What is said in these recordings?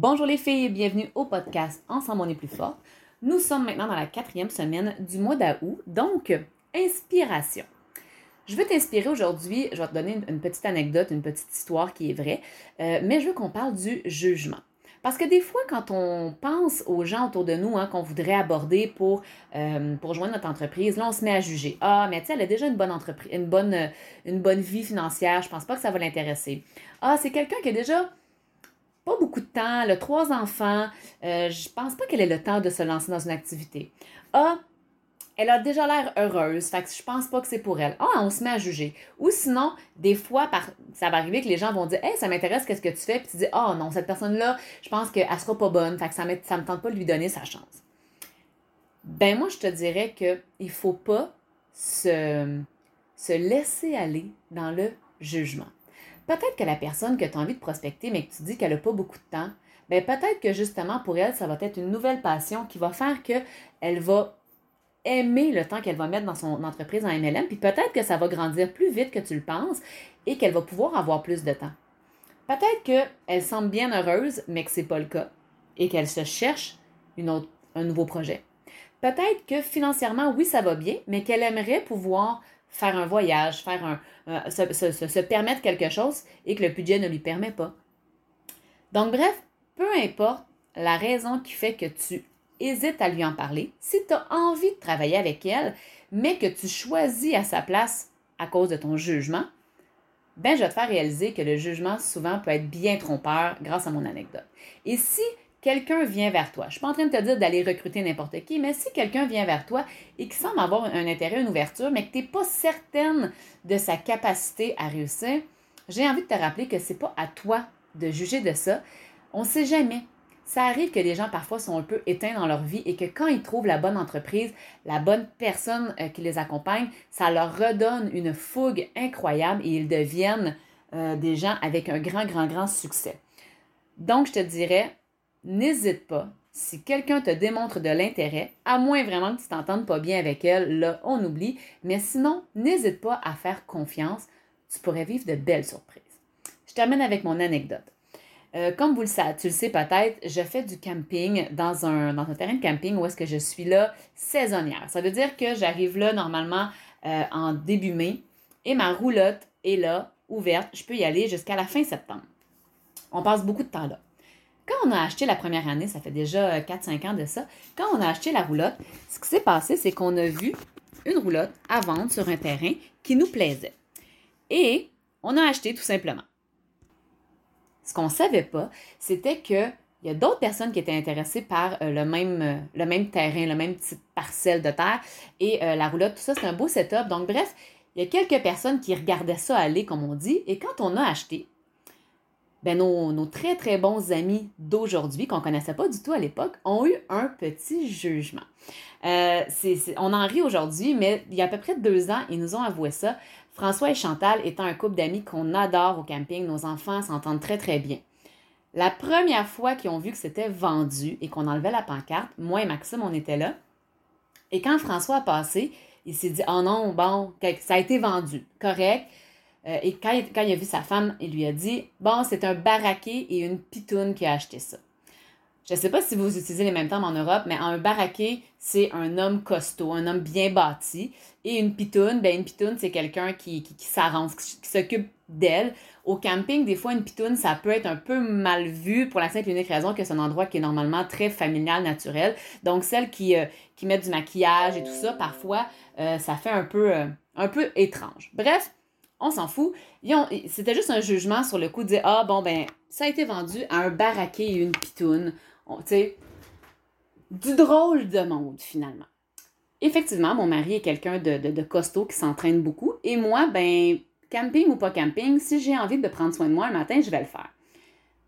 Bonjour les filles, bienvenue au podcast Ensemble on est plus fort. Nous sommes maintenant dans la quatrième semaine du mois d'août, donc inspiration. Je veux t'inspirer aujourd'hui, je vais te donner une, petite anecdote, une petite histoire qui est vraie, euh, mais je veux qu'on parle du jugement. Parce que des fois, quand on pense aux gens autour de nous hein, qu'on voudrait aborder pour, euh, pour joindre notre entreprise, là, on se met à juger. Ah, mais tu sais, elle a déjà une bonne entreprise, une bonne, une bonne vie financière, je pense pas que ça va l'intéresser. Ah, c'est quelqu'un qui a déjà pas beaucoup de temps, elle a trois enfants, euh, je pense pas qu'elle ait le temps de se lancer dans une activité. Ah, elle a déjà l'air heureuse, fait que je pense pas que c'est pour elle. Ah, on se met à juger. Ou sinon, des fois, par, ça va arriver que les gens vont dire Hey, ça m'intéresse, qu'est-ce que tu fais? Puis tu dis Ah oh, non, cette personne-là, je pense qu'elle sera pas bonne, fait que ça ça me tente pas de lui donner sa chance. Ben, moi, je te dirais qu'il faut pas se laisser aller dans le jugement. Peut-être que la personne que tu as envie de prospecter, mais que tu dis qu'elle n'a pas beaucoup de temps, ben peut-être que justement pour elle, ça va être une nouvelle passion qui va faire qu'elle va aimer le temps qu'elle va mettre dans son entreprise en MLM, puis peut-être que ça va grandir plus vite que tu le penses et qu'elle va pouvoir avoir plus de temps. Peut-être qu'elle semble bien heureuse, mais que ce n'est pas le cas et qu'elle se cherche un nouveau projet. Peut-être que financièrement, oui, ça va bien, mais qu'elle aimerait pouvoir faire un voyage, faire un, se, permettre quelque chose et que le budget ne lui permet pas. Donc, bref, peu importe la raison qui fait que tu hésites à lui en parler, si tu as envie de travailler avec elle, mais que tu choisis à sa place à cause de ton jugement, ben je vais te faire réaliser que le jugement souvent peut être bien trompeur grâce à mon anecdote. Et si quelqu'un vient vers toi. Je ne suis pas en train de te dire d'aller recruter n'importe qui, mais si quelqu'un vient vers toi et qui semble avoir un intérêt, une ouverture, mais que tu n'es pas certaine de sa capacité à réussir, j'ai envie de te rappeler que ce n'est pas à toi de juger de ça. On ne sait jamais. Ça arrive que les gens parfois sont un peu éteints dans leur vie et que quand ils trouvent la bonne entreprise, la bonne personne euh, qui les accompagne, ça leur redonne une fougue incroyable et ils deviennent euh, des gens avec un grand, grand, grand succès. Donc, je te dirais, n'hésite pas. Si quelqu'un te démontre de l'intérêt, à moins vraiment que tu t'entendes pas bien avec elle, là, on oublie. Mais sinon, n'hésite pas à faire confiance. Tu pourrais vivre de belles surprises. Je termine avec mon anecdote. Euh, comme vous le savez, tu le sais peut-être, je fais du camping dans un, terrain de camping où est-ce que je suis là saisonnière. Ça veut dire que j'arrive là normalement euh, en début mai et ma roulotte est là, ouverte. Je peux y aller jusqu'à la fin septembre. On passe beaucoup de temps là. Quand on a acheté la première année, ça fait déjà 4-5 ans de ça, quand on a acheté la roulotte, ce qui s'est passé, c'est qu'on a vu une roulotte à vendre sur un terrain qui nous plaisait. Et on a acheté tout simplement. Ce qu'on ne savait pas, c'était qu'il y a d'autres personnes qui étaient intéressées par euh, le, même, euh, le même terrain, la même petite parcelle de terre. Et euh, la roulotte, tout ça, c'est un beau setup. Donc, bref, il y a quelques personnes qui regardaient ça aller, comme on dit. Et quand on a acheté, ben nos, très, très bons amis d'aujourd'hui, qu'on ne connaissait pas du tout à l'époque, ont eu un petit jugement. Euh, on en rit aujourd'hui, mais il y a à peu près deux ans, ils nous ont avoué ça. François et Chantal étant un couple d'amis qu'on adore au camping, nos enfants s'entendent très, très bien. La première fois qu'ils ont vu que c'était vendu et qu'on enlevait la pancarte, moi et Maxime, on était là. Et quand François a passé, il s'est dit Oh non, bon, ça a été vendu. Correct. Euh, et quand, il a vu sa femme, il lui a dit Bon, c'est un baraqué et une pitoune qui a acheté ça. Je ne sais pas si vous utilisez les mêmes termes en Europe, mais un baraqué, c'est un homme costaud, un homme bien bâti. Et une pitoune, ben une pitoune, c'est quelqu'un qui, qui, s'arrange, qui, s'occupe d'elle. Au camping, des fois, une pitoune, ça peut être un peu mal vu pour la simple et unique raison que c'est un endroit qui est normalement très familial, naturel. Donc, celles qui, euh, qui mettent du maquillage et tout ça, parfois, euh, ça fait un peu, un peu étrange. Bref, on s'en fout. C'était juste un jugement sur le coup de dire Ah, bon, ben, ça a été vendu à un baraqué et une pitoune. Tu sais, du drôle de monde, finalement. Effectivement, mon mari est quelqu'un de, costaud qui s'entraîne beaucoup. Et moi, ben, camping ou pas camping, si j'ai envie de prendre soin de moi un matin, je vais le faire.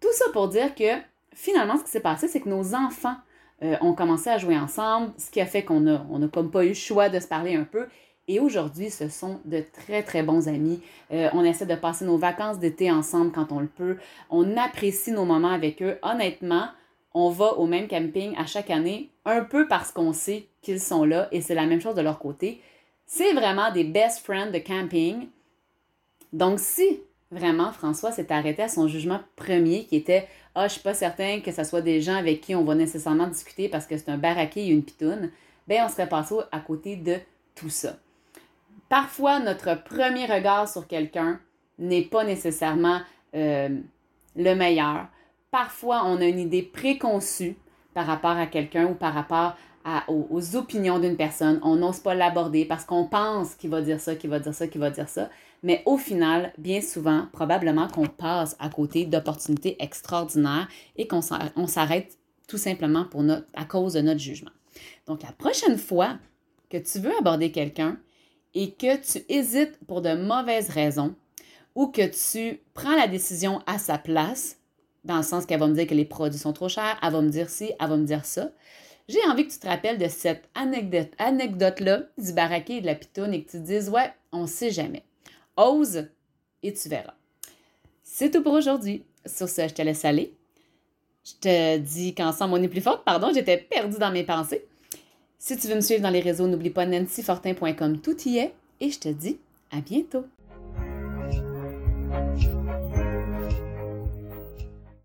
Tout ça pour dire que finalement, ce qui s'est passé, c'est que nos enfants euh, ont commencé à jouer ensemble, ce qui a fait qu'on n'a pas eu le choix de se parler un peu. Et aujourd'hui, ce sont de très, très bons amis. Euh, on essaie de passer nos vacances d'été ensemble quand on le peut. On apprécie nos moments avec eux. Honnêtement, on va au même camping à chaque année, un peu parce qu'on sait qu'ils sont là et c'est la même chose de leur côté. C'est vraiment des best friends de camping. Donc, si vraiment, François s'est arrêté à son jugement premier qui était Ah, je suis pas certain que ce soit des gens avec qui on va nécessairement discuter parce que c'est un baraqué et une pitoune, ben on serait passé à côté de tout ça. Parfois, notre premier regard sur quelqu'un n'est pas nécessairement euh, le meilleur. Parfois, on a une idée préconçue par rapport à quelqu'un ou par rapport aux, opinions d'une personne. On n'ose pas l'aborder parce qu'on pense qu'il va dire ça, qu'il va dire ça, qu'il va dire ça. Mais au final, bien souvent, probablement qu'on passe à côté d'opportunités extraordinaires et qu'on s'arrête tout simplement à cause de notre jugement. Donc, la prochaine fois que tu veux aborder quelqu'un et que tu hésites pour de mauvaises raisons ou que tu prends la décision à sa place, dans le sens qu'elle va me dire que les produits sont trop chers, elle va me dire ci, elle va me dire ça, j'ai envie que tu te rappelles de cette anecdote-là du baraquet et de la pitoune et que tu te dises, ouais, on ne sait jamais. Ose et tu verras. C'est tout pour aujourd'hui. Sur ce, je te laisse aller. Je te dis qu'ensemble, on est plus fort. Pardon, j'étais perdue dans mes pensées. Si tu veux me suivre dans les réseaux, n'oublie pas nancyfortin.com, tout y est. Et je te dis à bientôt.